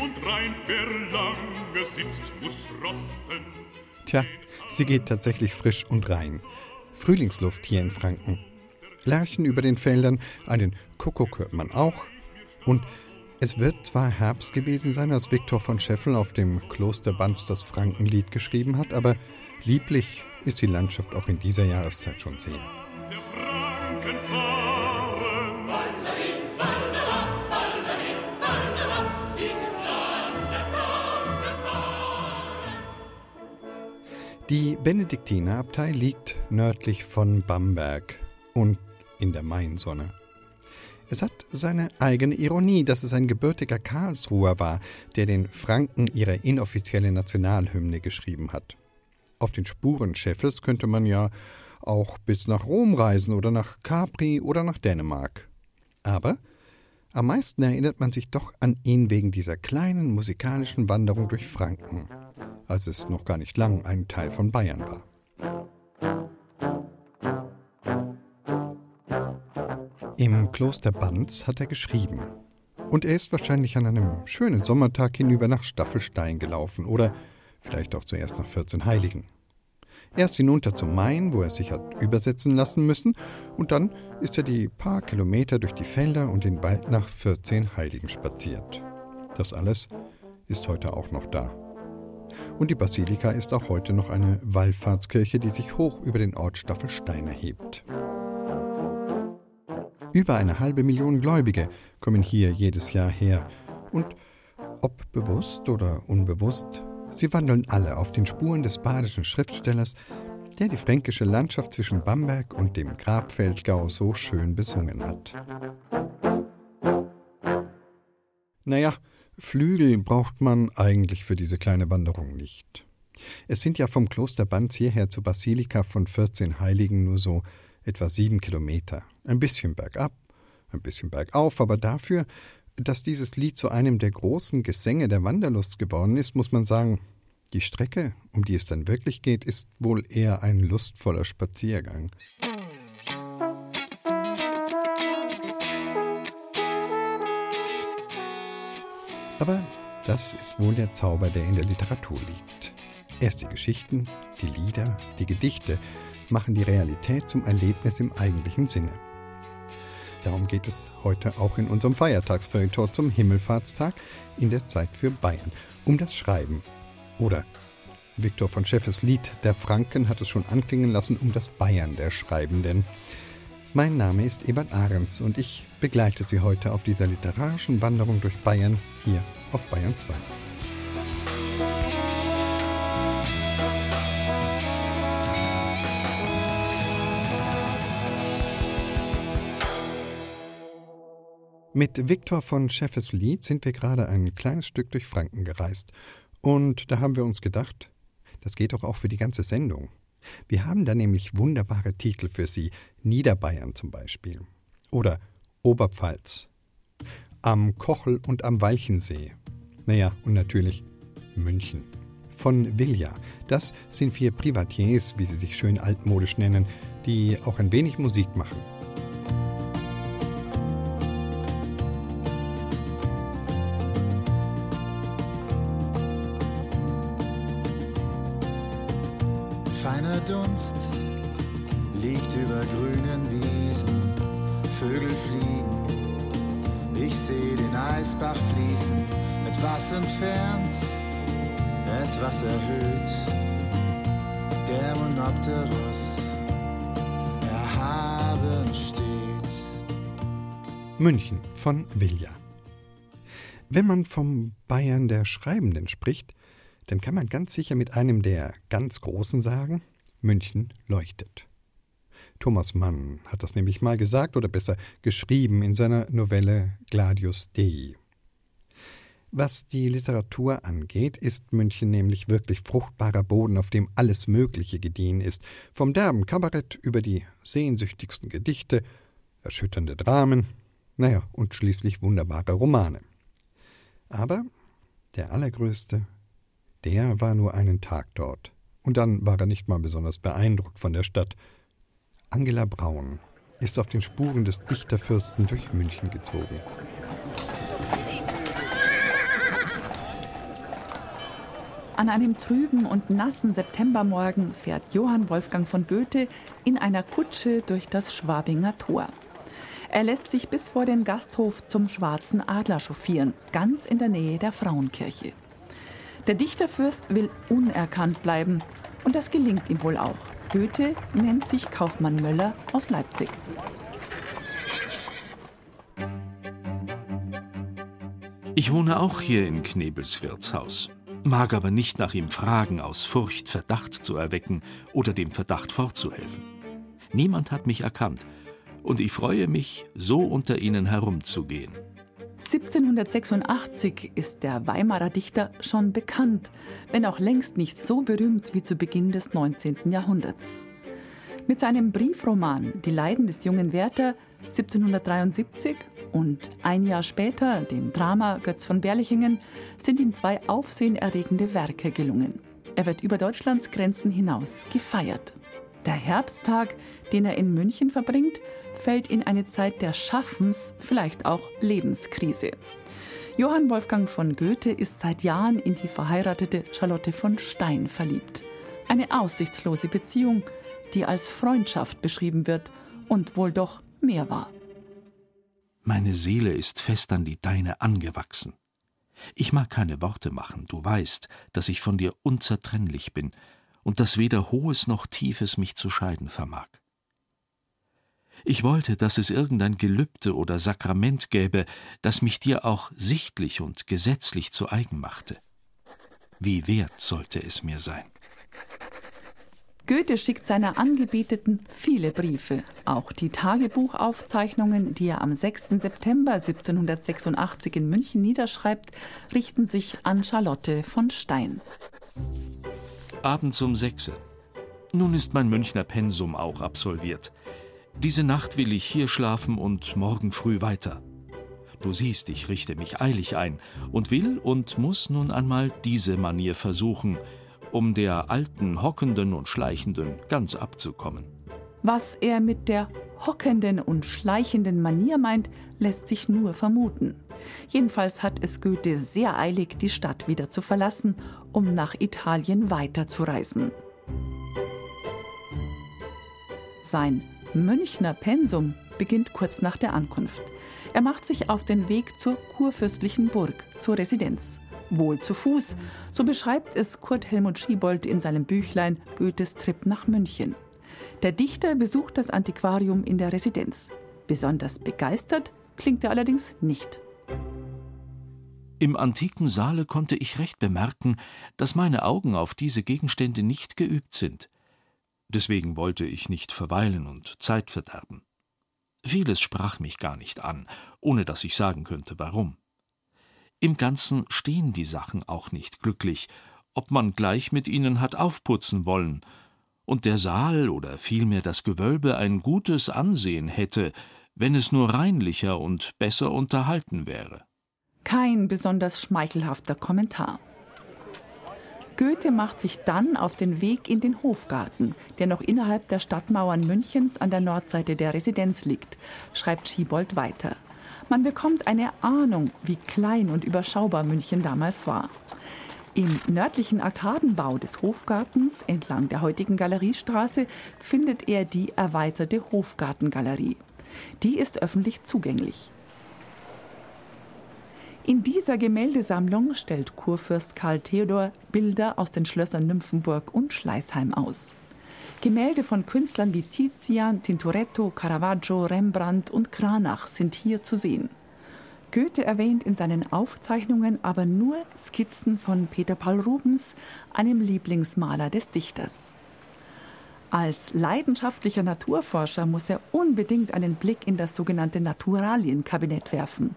und rein, wer lange sitzt, muss rosten. Tja, sie geht tatsächlich frisch und rein. Frühlingsluft hier in Franken. Lerchen über den Feldern, einen Kuckuck hört man auch. Und es wird zwar Herbst gewesen sein, als Viktor von Scheffel auf dem Klosterbanz das Frankenlied geschrieben hat, aber lieblich ist die Landschaft auch in dieser Jahreszeit schon sehr. Der Franken Die Benediktinerabtei liegt nördlich von Bamberg und in der Mainsonne. Es hat seine eigene Ironie, dass es ein gebürtiger Karlsruher war, der den Franken ihre inoffizielle Nationalhymne geschrieben hat. Auf den Spuren Scheffels könnte man ja auch bis nach Rom reisen oder nach Capri oder nach Dänemark. Aber am meisten erinnert man sich doch an ihn wegen dieser kleinen musikalischen Wanderung durch Franken, als es noch gar nicht lang ein Teil von Bayern war. Im Kloster Banz hat er geschrieben. Und er ist wahrscheinlich an einem schönen Sommertag hinüber nach Staffelstein gelaufen oder vielleicht auch zuerst nach 14 Heiligen. Erst hinunter zum Main, wo er sich hat übersetzen lassen müssen, und dann ist er die paar Kilometer durch die Felder und den Wald nach 14 Heiligen spaziert. Das alles ist heute auch noch da. Und die Basilika ist auch heute noch eine Wallfahrtskirche, die sich hoch über den Ort Staffelstein erhebt. Über eine halbe Million Gläubige kommen hier jedes Jahr her. Und ob bewusst oder unbewusst, sie wandeln alle auf den Spuren des badischen Schriftstellers, der die fränkische Landschaft zwischen Bamberg und dem Grabfeldgau so schön besungen hat. Naja, Flügel braucht man eigentlich für diese kleine Wanderung nicht. Es sind ja vom Kloster Banz hierher zur Basilika von 14 Heiligen nur so etwa sieben Kilometer. Ein bisschen bergab, ein bisschen bergauf, aber dafür, dass dieses Lied zu einem der großen Gesänge der Wanderlust geworden ist, muss man sagen, die Strecke, um die es dann wirklich geht, ist wohl eher ein lustvoller Spaziergang. Aber das ist wohl der Zauber, der in der Literatur liegt. Erst die Geschichten, die Lieder, die Gedichte machen die Realität zum Erlebnis im eigentlichen Sinne. Darum geht es heute auch in unserem Feiertagsfeuilleton zum Himmelfahrtstag in der Zeit für Bayern, um das Schreiben. Oder Viktor von Scheffes Lied Der Franken hat es schon anklingen lassen, um das Bayern der Schreibenden. Mein Name ist Ebert Ahrens und ich begleite Sie heute auf dieser literarischen Wanderung durch Bayern hier auf Bayern 2. Mit Viktor von Scheffes Lied sind wir gerade ein kleines Stück durch Franken gereist. Und da haben wir uns gedacht, das geht doch auch für die ganze Sendung. Wir haben da nämlich wunderbare Titel für Sie. Niederbayern zum Beispiel. Oder Oberpfalz. Am Kochel und am Walchensee. Naja, und natürlich München. Von Villa. Das sind vier Privatiers, wie sie sich schön altmodisch nennen, die auch ein wenig Musik machen. Feiner Dunst liegt über Wiesen, Vögel fliegen. Ich sehe den Eisbach fließen, etwas entfernt, etwas erhöht. Der Monopterus erhaben steht. München von Villa. Wenn man vom Bayern der Schreibenden spricht, dann kann man ganz sicher mit einem der ganz Großen sagen, München leuchtet. Thomas Mann hat das nämlich mal gesagt oder besser geschrieben in seiner Novelle Gladius Dei. Was die Literatur angeht, ist München nämlich wirklich fruchtbarer Boden, auf dem alles Mögliche gediehen ist, vom derben Kabarett über die sehnsüchtigsten Gedichte, erschütternde Dramen, naja, und schließlich wunderbare Romane. Aber der allergrößte, der war nur einen Tag dort. Und dann war er nicht mal besonders beeindruckt von der Stadt. Angela Braun ist auf den Spuren des Dichterfürsten durch München gezogen. An einem trüben und nassen Septembermorgen fährt Johann Wolfgang von Goethe in einer Kutsche durch das Schwabinger Tor. Er lässt sich bis vor den Gasthof zum Schwarzen Adler chauffieren, ganz in der Nähe der Frauenkirche. Der Dichterfürst will unerkannt bleiben und das gelingt ihm wohl auch. Goethe nennt sich Kaufmann Möller aus Leipzig. Ich wohne auch hier in Knebels Wirtshaus mag aber nicht nach ihm fragen, aus Furcht Verdacht zu erwecken oder dem Verdacht fortzuhelfen. Niemand hat mich erkannt, und ich freue mich, so unter ihnen herumzugehen. 1786 ist der Weimarer Dichter schon bekannt, wenn auch längst nicht so berühmt wie zu Beginn des 19. Jahrhunderts. Mit seinem Briefroman Die Leiden des jungen Werther 1773 und ein Jahr später dem Drama Götz von Berlichingen sind ihm zwei aufsehenerregende Werke gelungen. Er wird über Deutschlands Grenzen hinaus gefeiert. Der Herbsttag, den er in München verbringt, fällt in eine Zeit der Schaffens, vielleicht auch Lebenskrise. Johann Wolfgang von Goethe ist seit Jahren in die verheiratete Charlotte von Stein verliebt. Eine aussichtslose Beziehung, die als Freundschaft beschrieben wird und wohl doch mehr war. Meine Seele ist fest an die deine angewachsen. Ich mag keine Worte machen, du weißt, dass ich von dir unzertrennlich bin und dass weder Hohes noch Tiefes mich zu scheiden vermag. Ich wollte, dass es irgendein Gelübde oder Sakrament gäbe, das mich dir auch sichtlich und gesetzlich zu eigen machte. Wie wert sollte es mir sein? Goethe schickt seiner Angebeteten viele Briefe. Auch die Tagebuchaufzeichnungen, die er am 6. September 1786 in München niederschreibt, richten sich an Charlotte von Stein. Abends um sechs. Nun ist mein Münchner Pensum auch absolviert. Diese Nacht will ich hier schlafen und morgen früh weiter. Du siehst, ich richte mich eilig ein und will und muss nun einmal diese Manier versuchen, um der alten Hockenden und Schleichenden ganz abzukommen. Was er mit der hockenden und schleichenden Manier meint, lässt sich nur vermuten. Jedenfalls hat es Goethe sehr eilig, die Stadt wieder zu verlassen, um nach Italien weiterzureisen. Sein Münchner Pensum beginnt kurz nach der Ankunft. Er macht sich auf den Weg zur kurfürstlichen Burg, zur Residenz wohl zu Fuß. So beschreibt es Kurt Helmut Schiebold in seinem Büchlein Goethes Trip nach München. Der Dichter besucht das Antiquarium in der Residenz. Besonders begeistert klingt er allerdings nicht. Im antiken Saale konnte ich recht bemerken, dass meine Augen auf diese Gegenstände nicht geübt sind. Deswegen wollte ich nicht verweilen und Zeit verderben. Vieles sprach mich gar nicht an, ohne dass ich sagen könnte, warum. Im Ganzen stehen die Sachen auch nicht glücklich, ob man gleich mit ihnen hat aufputzen wollen, und der Saal oder vielmehr das Gewölbe ein gutes Ansehen hätte, wenn es nur reinlicher und besser unterhalten wäre. Kein besonders schmeichelhafter Kommentar. Goethe macht sich dann auf den Weg in den Hofgarten, der noch innerhalb der Stadtmauern Münchens an der Nordseite der Residenz liegt, schreibt Schiebold weiter. Man bekommt eine Ahnung, wie klein und überschaubar München damals war. Im nördlichen Arkadenbau des Hofgartens entlang der heutigen Galeriestraße findet er die erweiterte Hofgartengalerie. Die ist öffentlich zugänglich. In dieser Gemäldesammlung stellt Kurfürst Karl Theodor Bilder aus den Schlössern Nymphenburg und Schleißheim aus. Gemälde von Künstlern wie Tizian, Tintoretto, Caravaggio, Rembrandt und Cranach sind hier zu sehen. Goethe erwähnt in seinen Aufzeichnungen aber nur Skizzen von Peter Paul Rubens, einem Lieblingsmaler des Dichters. Als leidenschaftlicher Naturforscher muss er unbedingt einen Blick in das sogenannte Naturalienkabinett werfen.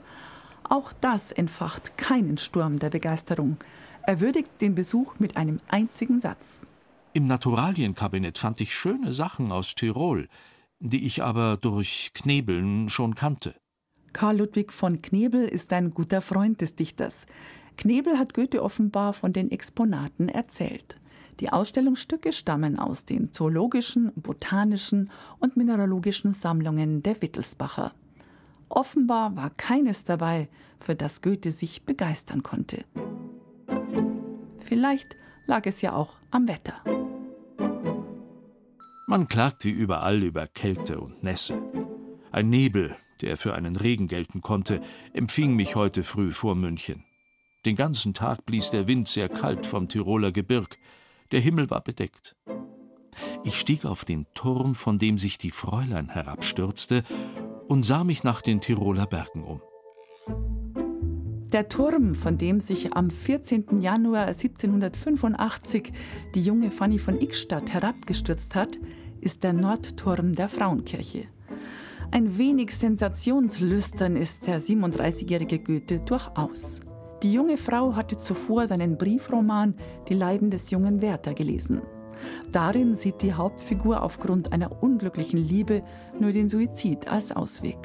Auch das entfacht keinen Sturm der Begeisterung. Er würdigt den Besuch mit einem einzigen Satz. Im Naturalienkabinett fand ich schöne Sachen aus Tirol, die ich aber durch Knebeln schon kannte. Karl Ludwig von Knebel ist ein guter Freund des Dichters. Knebel hat Goethe offenbar von den Exponaten erzählt. Die Ausstellungsstücke stammen aus den zoologischen, botanischen und mineralogischen Sammlungen der Wittelsbacher. Offenbar war keines dabei, für das Goethe sich begeistern konnte. Vielleicht lag es ja auch am Wetter. Man klagt wie überall über Kälte und Nässe. Ein Nebel, der für einen Regen gelten konnte, empfing mich heute früh vor München. Den ganzen Tag blies der Wind sehr kalt vom Tiroler Gebirg. Der Himmel war bedeckt. Ich stieg auf den Turm, von dem sich die Fräulein herabstürzte, und sah mich nach den Tiroler Bergen um. Der Turm, von dem sich am 14. Januar 1785 die junge Fanny von Ickstadt herabgestürzt hat, ist der Nordturm der Frauenkirche. Ein wenig sensationslüstern ist der 37-jährige Goethe durchaus. Die junge Frau hatte zuvor seinen Briefroman Die Leiden des jungen Werther gelesen. Darin sieht die Hauptfigur aufgrund einer unglücklichen Liebe nur den Suizid als Ausweg.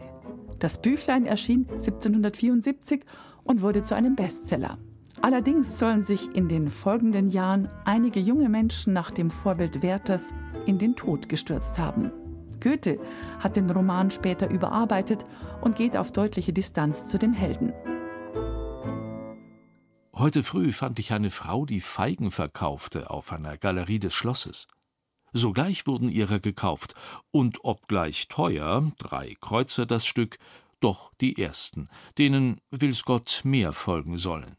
Das Büchlein erschien 1774 und wurde zu einem Bestseller. Allerdings sollen sich in den folgenden Jahren einige junge Menschen nach dem Vorbild Werthers in den Tod gestürzt haben. Goethe hat den Roman später überarbeitet und geht auf deutliche Distanz zu dem Helden. Heute früh fand ich eine Frau, die Feigen verkaufte auf einer Galerie des Schlosses. Sogleich wurden ihre gekauft, und obgleich teuer, drei Kreuzer das Stück, doch die ersten, denen, will's Gott, mehr folgen sollen.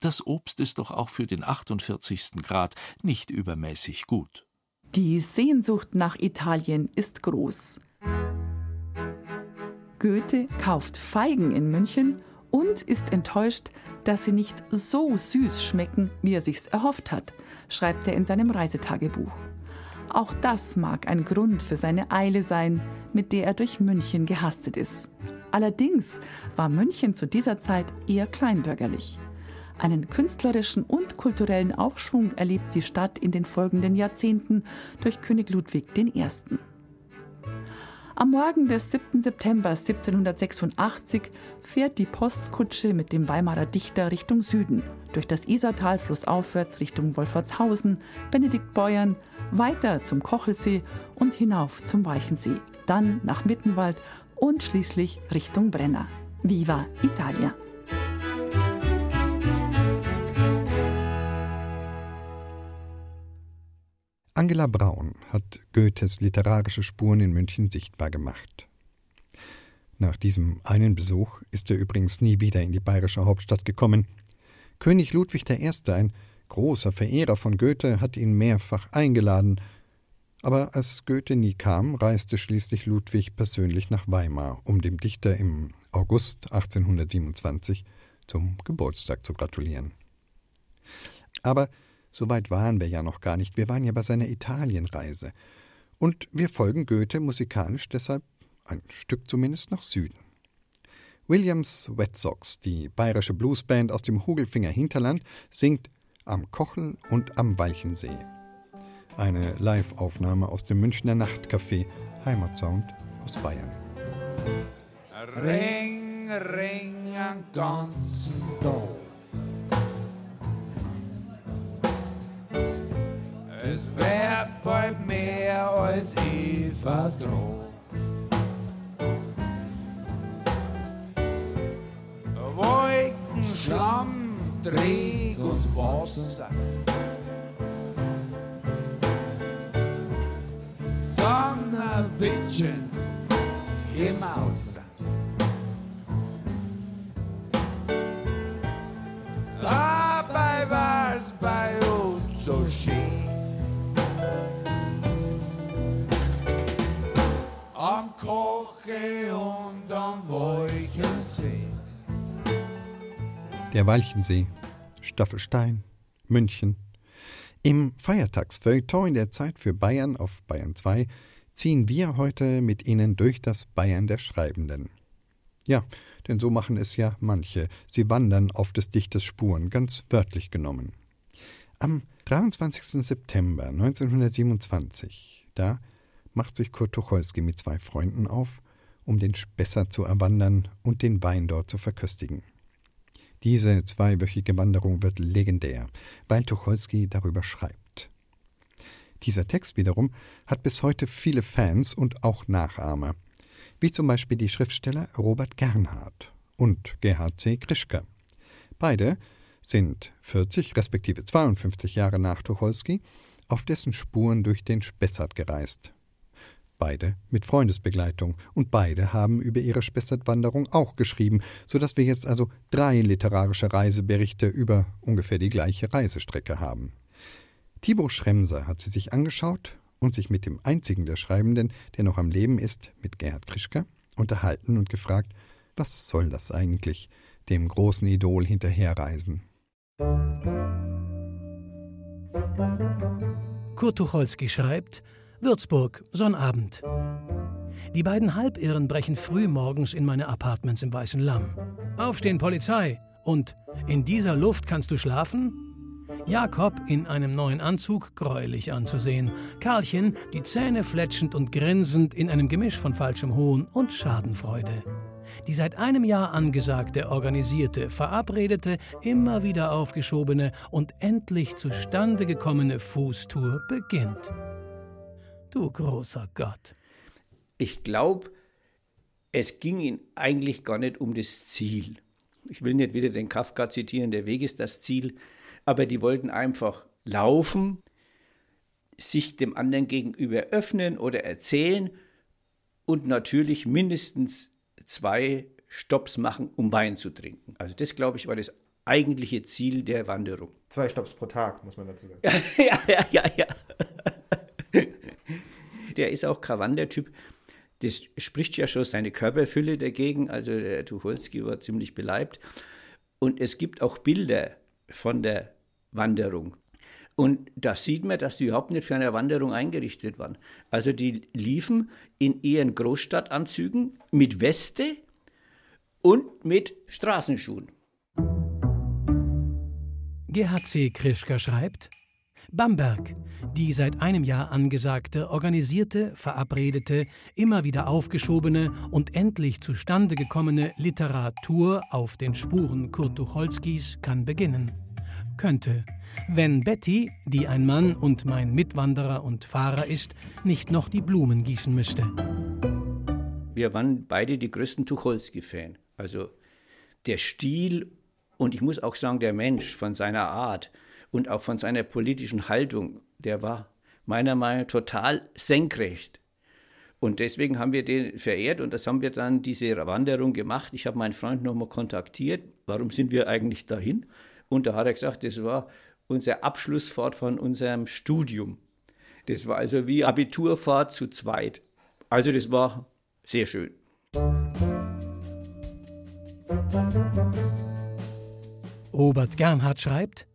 Das Obst ist doch auch für den 48. Grad nicht übermäßig gut. Die Sehnsucht nach Italien ist groß. Goethe kauft Feigen in München und ist enttäuscht, dass sie nicht so süß schmecken, wie er sich's erhofft hat, schreibt er in seinem Reisetagebuch. Auch das mag ein Grund für seine Eile sein, mit der er durch München gehastet ist. Allerdings war München zu dieser Zeit eher kleinbürgerlich. Einen künstlerischen und kulturellen Aufschwung erlebt die Stadt in den folgenden Jahrzehnten durch König Ludwig I. Am Morgen des 7. September 1786 fährt die Postkutsche mit dem Weimarer Dichter Richtung Süden, durch das Isartal flussaufwärts Richtung Wolfertshausen, Benediktbeuern, weiter zum Kochelsee und hinauf zum Weichensee, dann nach Mittenwald und schließlich Richtung Brenner. Viva Italia! Angela Braun hat Goethes literarische Spuren in München sichtbar gemacht. Nach diesem einen Besuch ist er übrigens nie wieder in die bayerische Hauptstadt gekommen. König Ludwig I., ein großer Verehrer von Goethe, hat ihn mehrfach eingeladen, aber als Goethe nie kam, reiste schließlich Ludwig persönlich nach Weimar, um dem Dichter im August 1827 zum Geburtstag zu gratulieren. Aber so weit waren wir ja noch gar nicht. Wir waren ja bei seiner Italienreise. Und wir folgen Goethe musikalisch deshalb ein Stück zumindest nach Süden. Williams Wet Sox, die bayerische Bluesband aus dem Hugelfinger Hinterland, singt Am Kochel und am Weichensee. Eine Live-Aufnahme aus dem Münchner Nachtcafé Heimatsound aus Bayern. Ring, ring am ganzen Tag. Es wär bald mehr als ich vertrag. Wolken, Schlamm, Dreck und Wasser. Sonne, Bitchen, im Außer. Dabei war's bei uns so schön. Koche und am Wolchensee. Der Walchensee, Staffelstein, München. Im Feiertagsfeuilleton in der Zeit für Bayern auf Bayern 2 ziehen wir heute mit Ihnen durch das Bayern der Schreibenden. Ja, denn so machen es ja manche. Sie wandern auf des Dichters Spuren, ganz wörtlich genommen. Am 23. September 1927, da macht sich Kurt Tucholsky mit zwei Freunden auf, um den Spessart zu erwandern und den Wein dort zu verköstigen. Diese zweiwöchige Wanderung wird legendär, weil Tucholsky darüber schreibt. Dieser Text wiederum hat bis heute viele Fans und auch Nachahmer, wie zum Beispiel die Schriftsteller Robert Gernhardt und Gerhard C. Krischker. Beide sind 40 respektive 52 Jahre nach Tucholsky auf dessen Spuren durch den Spessart gereist. Beide mit Freundesbegleitung und beide haben über ihre Spessart-Wanderung auch geschrieben, so dass wir jetzt also drei literarische Reiseberichte über ungefähr die gleiche Reisestrecke haben. Thibaut Schremser hat sie sich angeschaut und sich mit dem einzigen der Schreibenden, der noch am Leben ist, mit Gerhard Krischka, unterhalten und gefragt, was soll das eigentlich, dem großen Idol hinterherreisen? Kurt Tucholsky schreibt, Würzburg, Sonnabend. Die beiden Halbirren brechen früh morgens in meine Apartments im Weißen Lamm. Aufstehen, Polizei! Und in dieser Luft kannst du schlafen? Jakob in einem neuen Anzug, gräulich anzusehen. Karlchen, die Zähne fletschend und grinsend in einem Gemisch von falschem Hohn und Schadenfreude. Die seit einem Jahr angesagte, organisierte, verabredete, immer wieder aufgeschobene und endlich zustande gekommene Fußtour beginnt. Du großer Gott. Ich glaube, es ging ihnen eigentlich gar nicht um das Ziel. Ich will nicht wieder den Kafka zitieren, der Weg ist das Ziel, aber die wollten einfach laufen, sich dem anderen gegenüber öffnen oder erzählen und natürlich mindestens zwei Stops machen, um Wein zu trinken. Also das, glaube ich, war das eigentliche Ziel der Wanderung. Zwei Stops pro Tag, muss man dazu sagen. ja, ja, ja, ja. Der ist auch kein Wandertyp. Das spricht ja schon seine Körperfülle dagegen. Also der Tucholsky war ziemlich beleibt. Und es gibt auch Bilder von der Wanderung. Und da sieht man, dass die überhaupt nicht für eine Wanderung eingerichtet waren. Also die liefen in ihren Großstadtanzügen mit Weste und mit Straßenschuhen. Gerhard C. Krischka schreibt, Bamberg, die seit einem Jahr angesagte, organisierte, verabredete, immer wieder aufgeschobene und endlich zustande gekommene Literatur auf den Spuren Kurt Tucholskys kann beginnen. Könnte, wenn Betty, die ein Mann und mein Mitwanderer und Fahrer ist, nicht noch die Blumen gießen müsste. Wir waren beide die größten Tucholsky-Fan. Also der Stil und ich muss auch sagen, der Mensch von seiner Art und auch von seiner politischen Haltung, der war meiner Meinung nach total senkrecht. Und deswegen haben wir den verehrt und das haben wir dann diese Wanderung gemacht. Ich habe meinen Freund nochmal kontaktiert. Warum sind wir eigentlich dahin? Und da hat er gesagt, das war unser Abschlussfahrt von unserem Studium. Das war also wie Abiturfahrt zu zweit. Also das war sehr schön. Robert Gernhardt schreibt,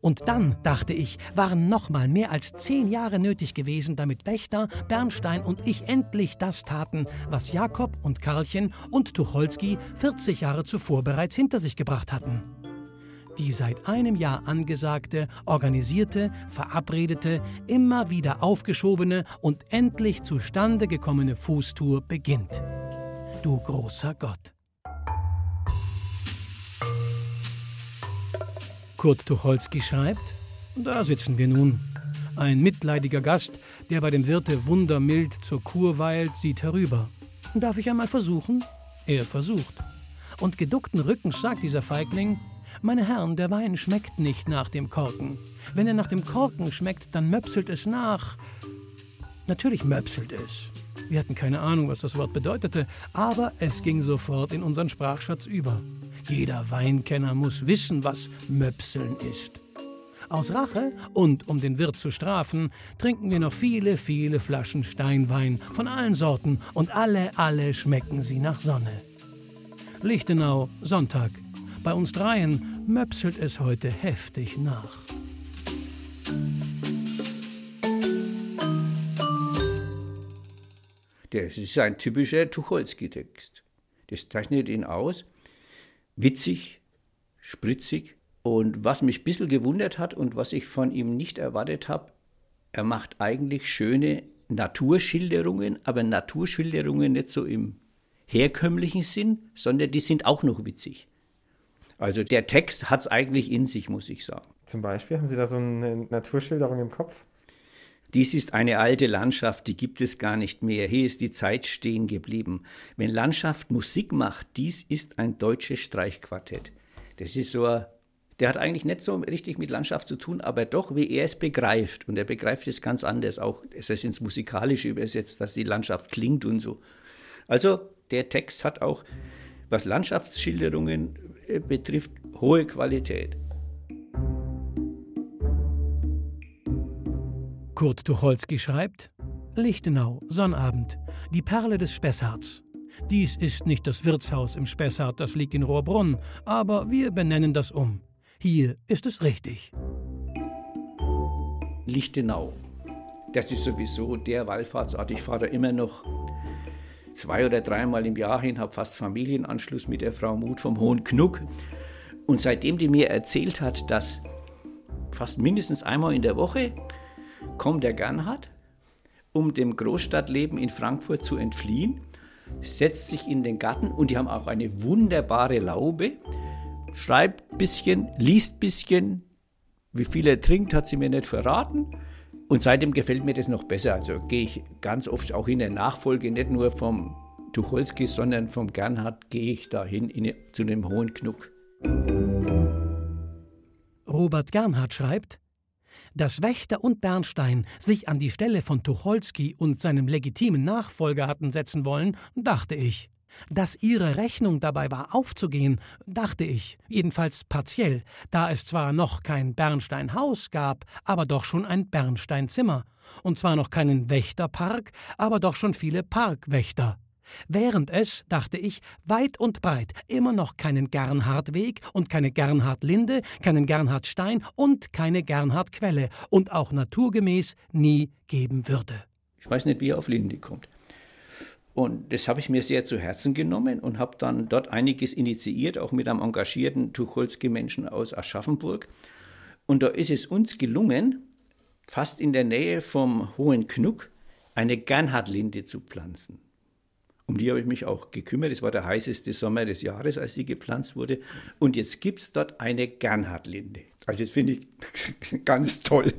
und dann, dachte ich, waren nochmal mehr als zehn Jahre nötig gewesen, damit Wächter, Bernstein und ich endlich das taten, was Jakob und Karlchen und Tucholsky 40 Jahre zuvor bereits hinter sich gebracht hatten. Die seit einem Jahr angesagte, organisierte, verabredete, immer wieder aufgeschobene und endlich zustande gekommene Fußtour beginnt. Du großer Gott. Kurt Tucholsky schreibt, da sitzen wir nun. Ein mitleidiger Gast, der bei dem Wirte wundermild zur Kur weilt, sieht herüber. Darf ich einmal versuchen? Er versucht. Und geduckten Rückens sagt dieser Feigling, meine Herren, der Wein schmeckt nicht nach dem Korken. Wenn er nach dem Korken schmeckt, dann möpselt es nach. Natürlich möpselt es. Wir hatten keine Ahnung, was das Wort bedeutete, aber es ging sofort in unseren Sprachschatz über. Jeder Weinkenner muss wissen, was Möpseln ist. Aus Rache und um den Wirt zu strafen, trinken wir noch viele, viele Flaschen Steinwein von allen Sorten und alle, alle schmecken sie nach Sonne. Lichtenau, Sonntag. Bei uns dreien möpselt es heute heftig nach. Das ist ein typischer Tucholsky-Text. Das zeichnet ihn aus witzig, spritzig. Und was mich ein bisschen gewundert hat und was ich von ihm nicht erwartet habe, er macht eigentlich schöne Naturschilderungen, aber Naturschilderungen nicht so im herkömmlichen Sinn, sondern die sind auch noch witzig. Also der Text hat es eigentlich in sich, muss ich sagen. Zum Beispiel, haben Sie da so eine Naturschilderung im Kopf? Dies ist eine alte Landschaft, die gibt es gar nicht mehr. Hier ist die Zeit stehen geblieben. Wenn Landschaft Musik macht, dies ist ein deutsches Streichquartett. Das ist so der hat eigentlich nicht so richtig mit Landschaft zu tun, aber doch, wie er es begreift. Und er begreift es ganz anders, auch es ist ins Musikalische übersetzt, dass die Landschaft klingt und so. Also der Text hat auch, was Landschaftsschilderungen äh, betrifft, hohe Qualität. Kurt Tucholsky schreibt: Lichtenau, Sonnabend, die Perle des Spessarts. Dies ist nicht das Wirtshaus im Spessart, das liegt in Rohrbrunn, aber wir benennen das um. Hier ist es richtig. Lichtenau. Das ist sowieso der Wallfahrtsort. Ich fahre da immer noch zwei oder dreimal im Jahr hin, habe fast Familienanschluss mit der Frau Muth vom Hohen Knuck. Und seitdem die mir erzählt hat, dass fast mindestens einmal in der Woche kommt der Gernhardt, um dem Großstadtleben in Frankfurt zu entfliehen, setzt sich in den Garten und die haben auch eine wunderbare Laube, schreibt ein bisschen, liest ein bisschen, wie viel er trinkt, hat sie mir nicht verraten. Und seitdem gefällt mir das noch besser. Also gehe ich ganz oft auch in der Nachfolge, nicht nur vom Tucholsky, sondern vom Gernhardt gehe ich dahin in, zu dem hohen Knuck. Robert Gernhardt schreibt, dass Wächter und Bernstein sich an die Stelle von Tucholsky und seinem legitimen Nachfolger hatten setzen wollen, dachte ich. Dass ihre Rechnung dabei war aufzugehen, dachte ich, jedenfalls partiell, da es zwar noch kein Bernsteinhaus gab, aber doch schon ein Bernsteinzimmer, und zwar noch keinen Wächterpark, aber doch schon viele Parkwächter. Während es, dachte ich, weit und breit immer noch keinen Gernhardweg und keine Gernhardlinde, keinen Gernhardstein und keine Gernhardquelle und auch naturgemäß nie geben würde. Ich weiß nicht, wie er auf Linde kommt. Und das habe ich mir sehr zu Herzen genommen und habe dann dort einiges initiiert, auch mit einem engagierten Tucholsky-Menschen aus Aschaffenburg. Und da ist es uns gelungen, fast in der Nähe vom Hohen Knuck eine Gernhardlinde zu pflanzen. Um die habe ich mich auch gekümmert. Es war der heißeste Sommer des Jahres, als sie gepflanzt wurde. Und jetzt gibt es dort eine Gernhardlinde. Also das finde ich ganz toll.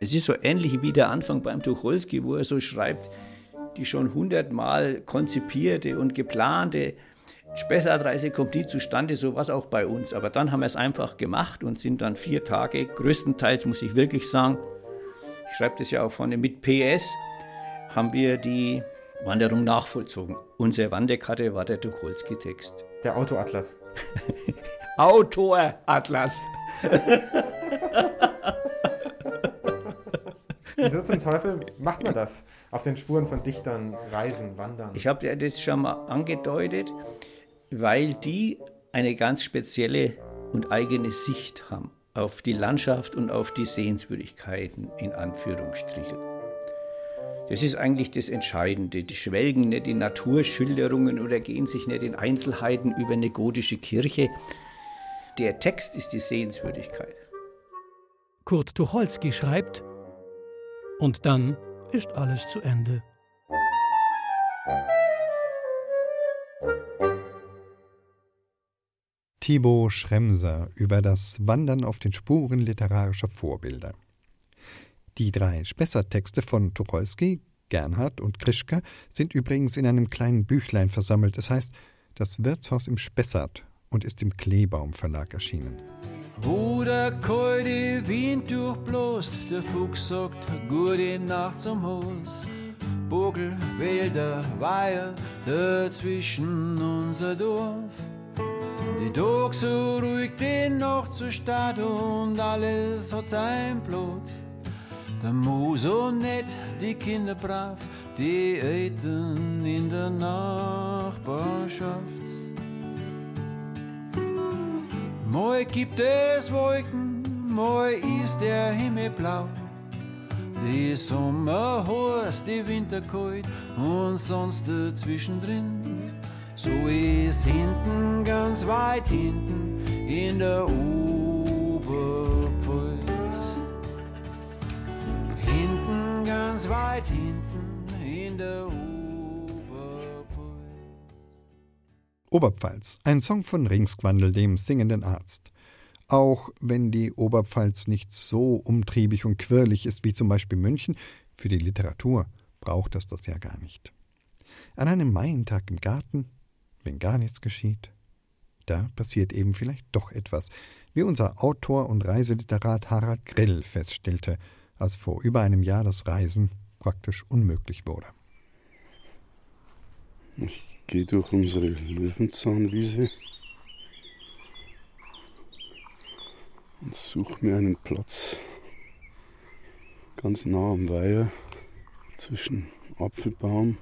Es ist so ähnlich wie der Anfang beim Tucholsky, wo er so schreibt, die schon hundertmal konzipierte und geplante Spessartreise kommt nie zustande, so was auch bei uns. Aber dann haben wir es einfach gemacht und sind dann vier Tage, größtenteils muss ich wirklich sagen, ich schreibe das ja auch vorne mit PS, haben wir die Wanderung nachvollzogen. Unsere Wanderkarte war der Tucholsky-Text. Der Autoatlas. Autoratlas. Wieso zum Teufel macht man das? Auf den Spuren von Dichtern reisen, wandern? Ich habe ja das schon mal angedeutet weil die eine ganz spezielle und eigene Sicht haben auf die Landschaft und auf die Sehenswürdigkeiten in Anführungsstrichen. Das ist eigentlich das Entscheidende. Die schwelgen nicht in Naturschilderungen oder gehen sich nicht in Einzelheiten über eine gotische Kirche. Der Text ist die Sehenswürdigkeit. Kurt Tucholsky schreibt, und dann ist alles zu Ende. Thibaut Schremser über das Wandern auf den Spuren literarischer Vorbilder. Die drei Spessartexte von Tucholsky, Gernhardt und Krischka sind übrigens in einem kleinen Büchlein versammelt. Es heißt Das Wirtshaus im Spessart und ist im Kleebaum Verlag erschienen. Wo der kalte Wind durchblost, der Fuchs sagt gute Nacht zum Haus. Bogel, Wälder, Weiher, dazwischen unser Dorf. Die Tag so ruhig, die Nacht so statt und alles hat sein Platz. Der Mo so nett, die Kinder brav, die Eltern in der Nachbarschaft. Mal gibt es Wolken, mal ist der Himmel blau. Die Sommer heiß, die Winter kalt und sonst dazwischendrin so ist hinten, ganz weit hinten in der Oberpfalz. Hinten, ganz weit hinten in der Oberpfalz. Oberpfalz, ein Song von Ringsquandel, dem singenden Arzt. Auch wenn die Oberpfalz nicht so umtriebig und quirlig ist wie zum Beispiel München, für die Literatur braucht das das ja gar nicht. An einem Maientag im Garten, wenn gar nichts geschieht, da passiert eben vielleicht doch etwas, wie unser Autor und Reiseliterat Harald Grill feststellte, als vor über einem Jahr das Reisen praktisch unmöglich wurde. Ich gehe durch unsere Löwenzahnwiese und suche mir einen Platz ganz nah am Weiher zwischen Apfelbaum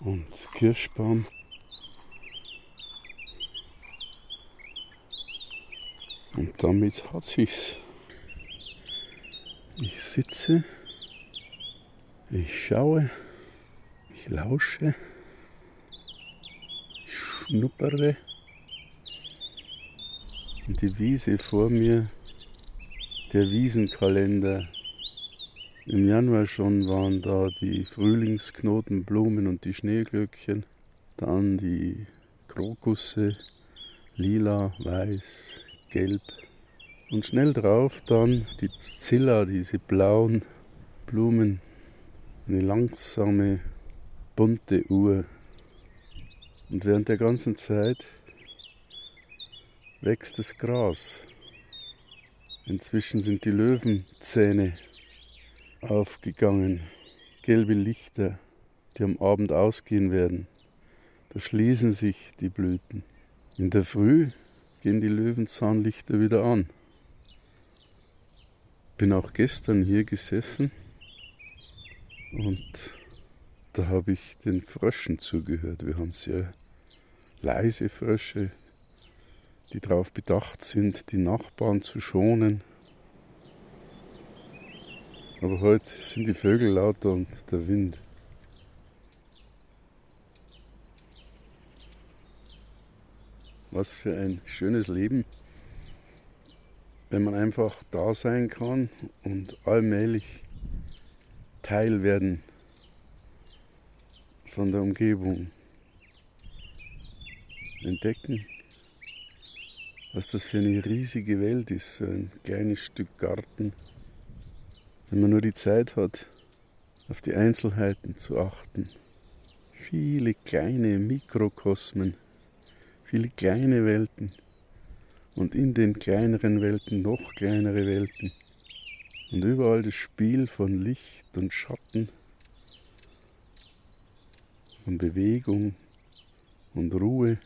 und Kirschbaum. Und damit hat sich's. Ich sitze, ich schaue, ich lausche, ich schnuppere. Und die Wiese vor mir, der Wiesenkalender. Im Januar schon waren da die Frühlingsknotenblumen und die Schneeglöckchen. Dann die Krokusse, lila, weiß, gelb. Und schnell drauf dann die Scilla, diese blauen Blumen. Eine langsame, bunte Uhr. Und während der ganzen Zeit wächst das Gras. Inzwischen sind die Löwenzähne aufgegangen, gelbe Lichter, die am Abend ausgehen werden. Da schließen sich die Blüten. In der Früh gehen die Löwenzahnlichter wieder an. Bin auch gestern hier gesessen und da habe ich den Fröschen zugehört. Wir haben sehr leise Frösche, die darauf bedacht sind, die Nachbarn zu schonen. Aber heute sind die Vögel lauter und der Wind. Was für ein schönes Leben, wenn man einfach da sein kann und allmählich Teil werden von der Umgebung. Entdecken, was das für eine riesige Welt ist, so ein kleines Stück Garten. Wenn man nur die Zeit hat, auf die Einzelheiten zu achten. Viele kleine Mikrokosmen viele kleine Welten und in den kleineren Welten noch kleinere Welten und überall das Spiel von Licht und Schatten, von Bewegung und Ruhe,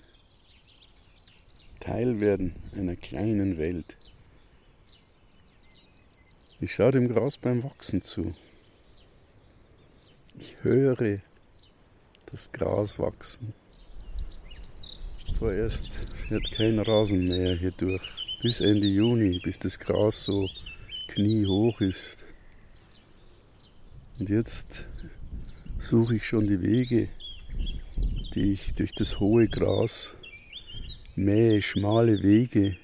Teil werden einer kleinen Welt. Ich schaue dem Gras beim Wachsen zu. Ich höre das Gras wachsen. Vorerst fährt kein Rasenmäher hier durch. Bis Ende Juni, bis das Gras so kniehoch ist. Und jetzt suche ich schon die Wege, die ich durch das hohe Gras mähe, schmale Wege,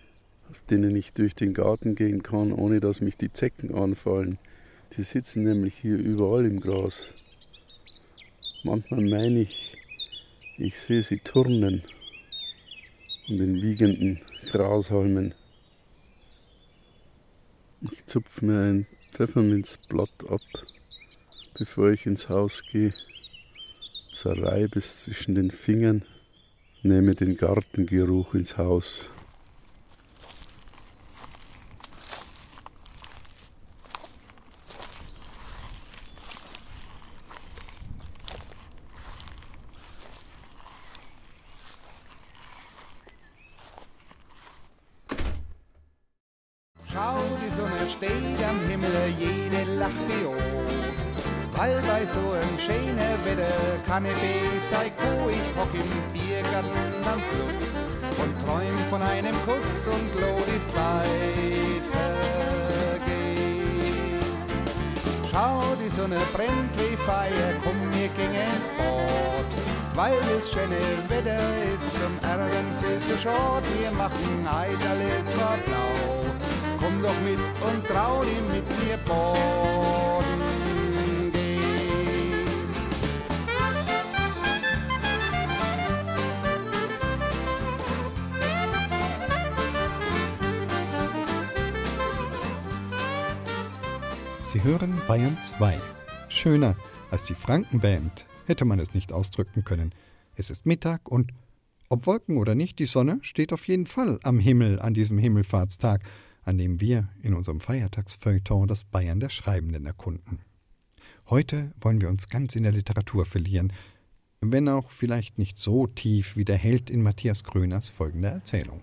auf denen ich durch den Garten gehen kann, ohne dass mich die Zecken anfallen. Die sitzen nämlich hier überall im Gras. Manchmal meine ich, ich sehe sie turnen und den wiegenden Grashalmen. Ich zupfe mir ein Pfefferminzblatt ab, bevor ich ins Haus gehe, zerreibe es zwischen den Fingern, nehme den Gartengeruch ins Haus. Kanapee, Seiko, ich hock im Biergarten am Fluss und träum von einem Kuss und lo die Zeit vergeht. Schau, die Sonne brennt wie Feier, komm, wir gingen ins Bad. Weil es schöne Wetter ist, zum Erden viel zu schad, wir machen Eiterle zwar blau. Komm doch mit und trau dir mit mir baden. Sie hören Bayern 2. Schöner als die Frankenband hätte man es nicht ausdrücken können. Es ist Mittag und ob Wolken oder nicht, die Sonne steht auf jeden Fall am Himmel an diesem Himmelfahrtstag, an dem wir in unserem Feiertagsfeuilleton das Bayern der Schreibenden erkunden. Heute wollen wir uns ganz in der Literatur verlieren, wenn auch vielleicht nicht so tief wie der Held in Matthias Gröners folgender Erzählung.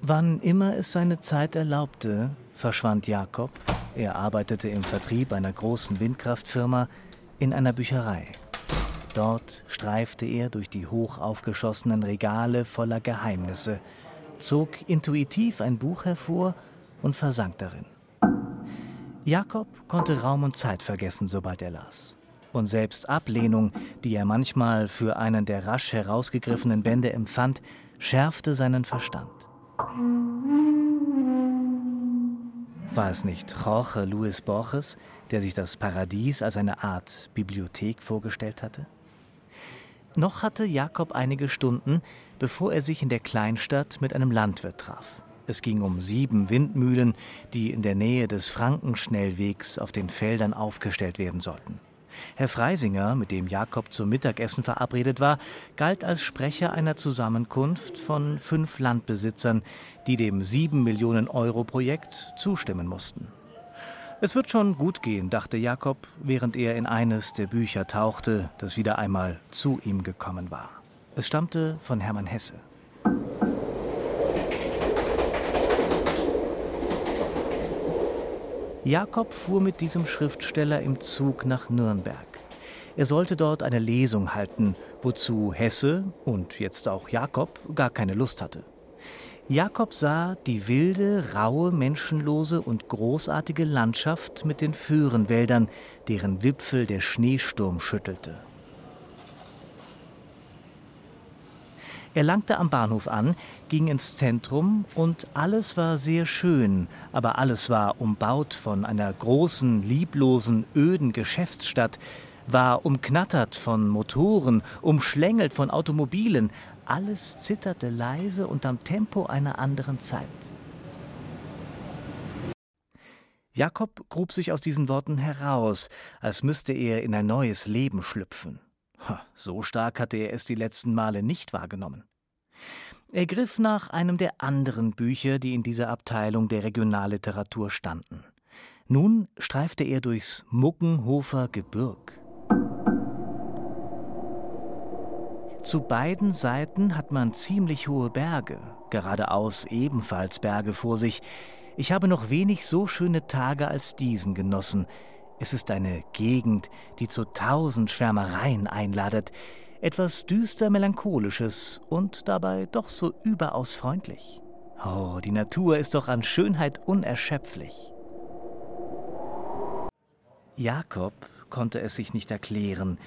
Wann immer es seine Zeit erlaubte, verschwand Jakob, er arbeitete im Vertrieb einer großen Windkraftfirma, in einer Bücherei. Dort streifte er durch die hoch aufgeschossenen Regale voller Geheimnisse, zog intuitiv ein Buch hervor und versank darin. Jakob konnte Raum und Zeit vergessen, sobald er las. Und selbst Ablehnung, die er manchmal für einen der rasch herausgegriffenen Bände empfand, schärfte seinen Verstand. War es nicht Jorge Luis Borges, der sich das Paradies als eine Art Bibliothek vorgestellt hatte? Noch hatte Jakob einige Stunden, bevor er sich in der Kleinstadt mit einem Landwirt traf. Es ging um sieben Windmühlen, die in der Nähe des Frankenschnellwegs auf den Feldern aufgestellt werden sollten. Herr Freisinger, mit dem Jakob zum Mittagessen verabredet war, galt als Sprecher einer Zusammenkunft von fünf Landbesitzern, die dem sieben Millionen Euro Projekt zustimmen mussten. Es wird schon gut gehen, dachte Jakob, während er in eines der Bücher tauchte, das wieder einmal zu ihm gekommen war. Es stammte von Hermann Hesse. Jakob fuhr mit diesem Schriftsteller im Zug nach Nürnberg. Er sollte dort eine Lesung halten, wozu Hesse und jetzt auch Jakob gar keine Lust hatte. Jakob sah die wilde, raue, menschenlose und großartige Landschaft mit den Föhrenwäldern, deren Wipfel der Schneesturm schüttelte. Er langte am Bahnhof an, ging ins Zentrum und alles war sehr schön, aber alles war umbaut von einer großen, lieblosen, öden Geschäftsstadt, war umknattert von Motoren, umschlängelt von Automobilen, alles zitterte leise und am Tempo einer anderen Zeit. Jakob grub sich aus diesen Worten heraus, als müsste er in ein neues Leben schlüpfen. So stark hatte er es die letzten Male nicht wahrgenommen. Er griff nach einem der anderen Bücher, die in dieser Abteilung der Regionalliteratur standen. Nun streifte er durchs Muckenhofer Gebirg. Zu beiden Seiten hat man ziemlich hohe Berge, geradeaus ebenfalls Berge vor sich. Ich habe noch wenig so schöne Tage als diesen genossen. Es ist eine Gegend, die zu tausend Schwärmereien einladet etwas düster Melancholisches und dabei doch so überaus freundlich. Oh, die Natur ist doch an Schönheit unerschöpflich. Jakob konnte es sich nicht erklären,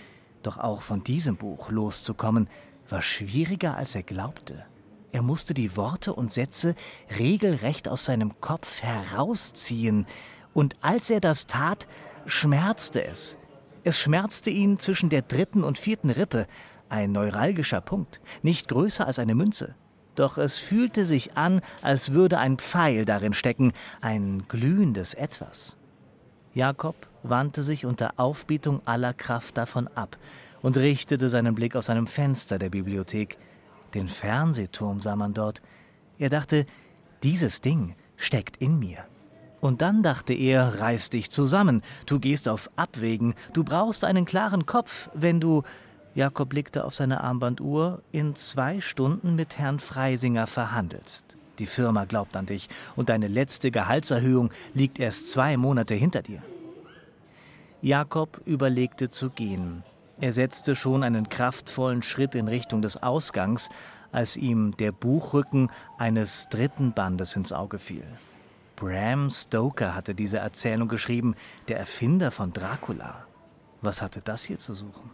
doch auch von diesem Buch loszukommen, war schwieriger, als er glaubte. Er musste die Worte und Sätze regelrecht aus seinem Kopf herausziehen, und als er das tat, schmerzte es, es schmerzte ihn zwischen der dritten und vierten Rippe, ein neuralgischer Punkt, nicht größer als eine Münze. Doch es fühlte sich an, als würde ein Pfeil darin stecken, ein glühendes Etwas. Jakob wandte sich unter Aufbietung aller Kraft davon ab und richtete seinen Blick aus einem Fenster der Bibliothek. Den Fernsehturm sah man dort. Er dachte, dieses Ding steckt in mir. Und dann dachte er, reiß dich zusammen, du gehst auf Abwägen, du brauchst einen klaren Kopf, wenn du, Jakob blickte auf seine Armbanduhr, in zwei Stunden mit Herrn Freisinger verhandelst. Die Firma glaubt an dich und deine letzte Gehaltserhöhung liegt erst zwei Monate hinter dir. Jakob überlegte zu gehen. Er setzte schon einen kraftvollen Schritt in Richtung des Ausgangs, als ihm der Buchrücken eines dritten Bandes ins Auge fiel. Bram Stoker hatte diese Erzählung geschrieben, der Erfinder von Dracula. Was hatte das hier zu suchen?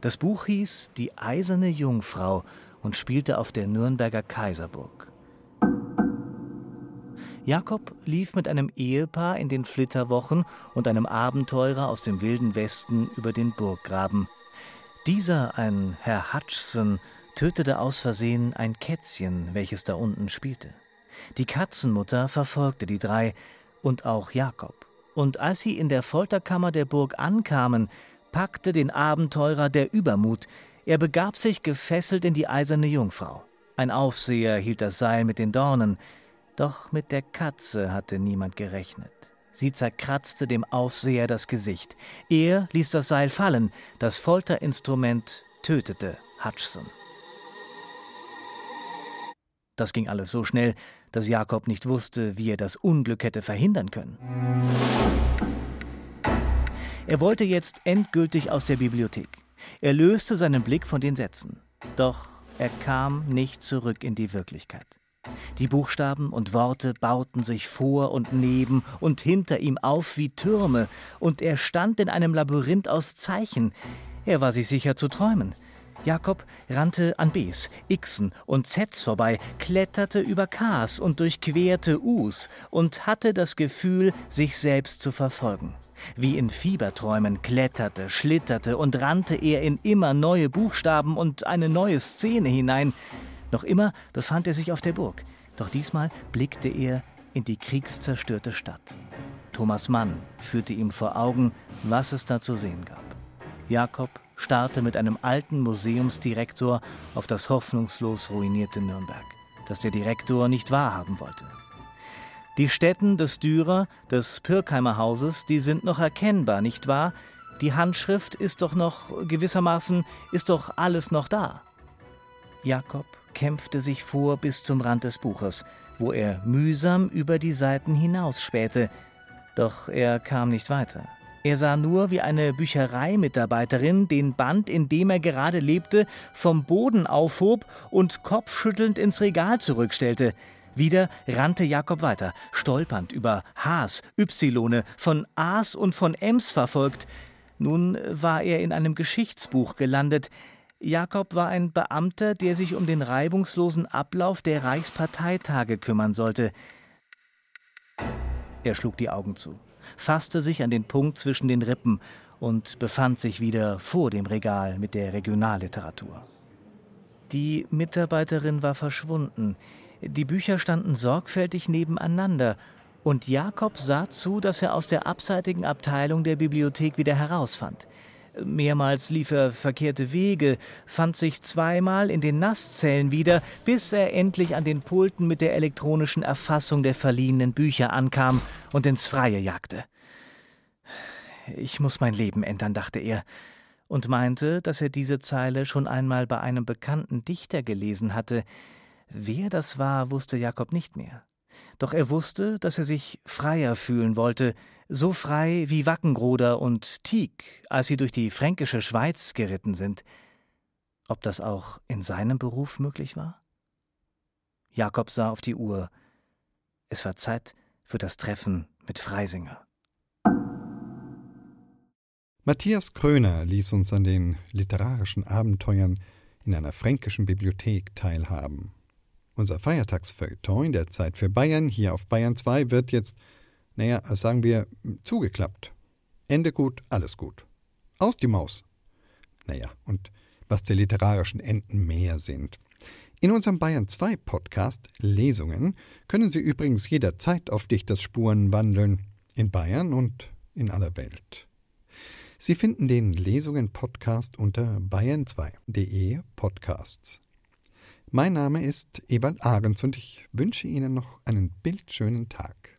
Das Buch hieß Die eiserne Jungfrau und spielte auf der Nürnberger Kaiserburg. Jakob lief mit einem Ehepaar in den Flitterwochen und einem Abenteurer aus dem wilden Westen über den Burggraben. Dieser, ein Herr Hutchson, tötete aus Versehen ein Kätzchen, welches da unten spielte. Die Katzenmutter verfolgte die drei und auch Jakob. Und als sie in der Folterkammer der Burg ankamen, packte den Abenteurer der Übermut. Er begab sich gefesselt in die eiserne Jungfrau. Ein Aufseher hielt das Seil mit den Dornen. Doch mit der Katze hatte niemand gerechnet. Sie zerkratzte dem Aufseher das Gesicht. Er ließ das Seil fallen. Das Folterinstrument tötete Hutchson. Das ging alles so schnell, dass Jakob nicht wusste, wie er das Unglück hätte verhindern können. Er wollte jetzt endgültig aus der Bibliothek. Er löste seinen Blick von den Sätzen. Doch er kam nicht zurück in die Wirklichkeit. Die Buchstaben und Worte bauten sich vor und neben und hinter ihm auf wie Türme, und er stand in einem Labyrinth aus Zeichen. Er war sich sicher zu träumen. Jakob rannte an Bs, Xen und Zs vorbei, kletterte über Ks und durchquerte Us und hatte das Gefühl, sich selbst zu verfolgen. Wie in Fieberträumen kletterte, schlitterte und rannte er in immer neue Buchstaben und eine neue Szene hinein. Noch immer befand er sich auf der Burg, doch diesmal blickte er in die kriegszerstörte Stadt. Thomas Mann führte ihm vor Augen, was es da zu sehen gab. Jakob starrte mit einem alten Museumsdirektor auf das hoffnungslos ruinierte Nürnberg, das der Direktor nicht wahrhaben wollte. Die Stätten des Dürer, des Pirkheimer Hauses, die sind noch erkennbar, nicht wahr? Die Handschrift ist doch noch gewissermaßen, ist doch alles noch da. Jakob kämpfte sich vor bis zum Rand des Buches, wo er mühsam über die Seiten hinausspähte, doch er kam nicht weiter. Er sah nur, wie eine Büchereimitarbeiterin den Band, in dem er gerade lebte, vom Boden aufhob und kopfschüttelnd ins Regal zurückstellte. Wieder rannte Jakob weiter, stolpernd über Hs, Ylone, von As und von Ems verfolgt. Nun war er in einem Geschichtsbuch gelandet. Jakob war ein Beamter, der sich um den reibungslosen Ablauf der Reichsparteitage kümmern sollte. Er schlug die Augen zu fasste sich an den Punkt zwischen den Rippen und befand sich wieder vor dem Regal mit der Regionalliteratur. Die Mitarbeiterin war verschwunden. Die Bücher standen sorgfältig nebeneinander, und Jakob sah zu, dass er aus der abseitigen Abteilung der Bibliothek wieder herausfand. Mehrmals lief er verkehrte Wege, fand sich zweimal in den Nasszellen wieder, bis er endlich an den Pulten mit der elektronischen Erfassung der verliehenen Bücher ankam und ins Freie jagte. Ich muss mein Leben ändern, dachte er, und meinte, dass er diese Zeile schon einmal bei einem bekannten Dichter gelesen hatte. Wer das war, wusste Jakob nicht mehr. Doch er wusste, dass er sich freier fühlen wollte, so frei wie Wackengroder und Tieck, als sie durch die fränkische Schweiz geritten sind. Ob das auch in seinem Beruf möglich war? Jakob sah auf die Uhr. Es war Zeit für das Treffen mit Freisinger. Matthias Kröner ließ uns an den literarischen Abenteuern in einer fränkischen Bibliothek teilhaben. Unser Feiertagsfeuilleton in der Zeit für Bayern hier auf Bayern 2 wird jetzt, naja, sagen wir, zugeklappt. Ende gut, alles gut. Aus die Maus. Naja, und was die literarischen Enden mehr sind. In unserem Bayern 2 Podcast Lesungen können Sie übrigens jederzeit auf Dichters Spuren wandeln, in Bayern und in aller Welt. Sie finden den Lesungen Podcast unter bayern2.de Podcasts. Mein Name ist Ewald Ahrens und ich wünsche Ihnen noch einen bildschönen Tag.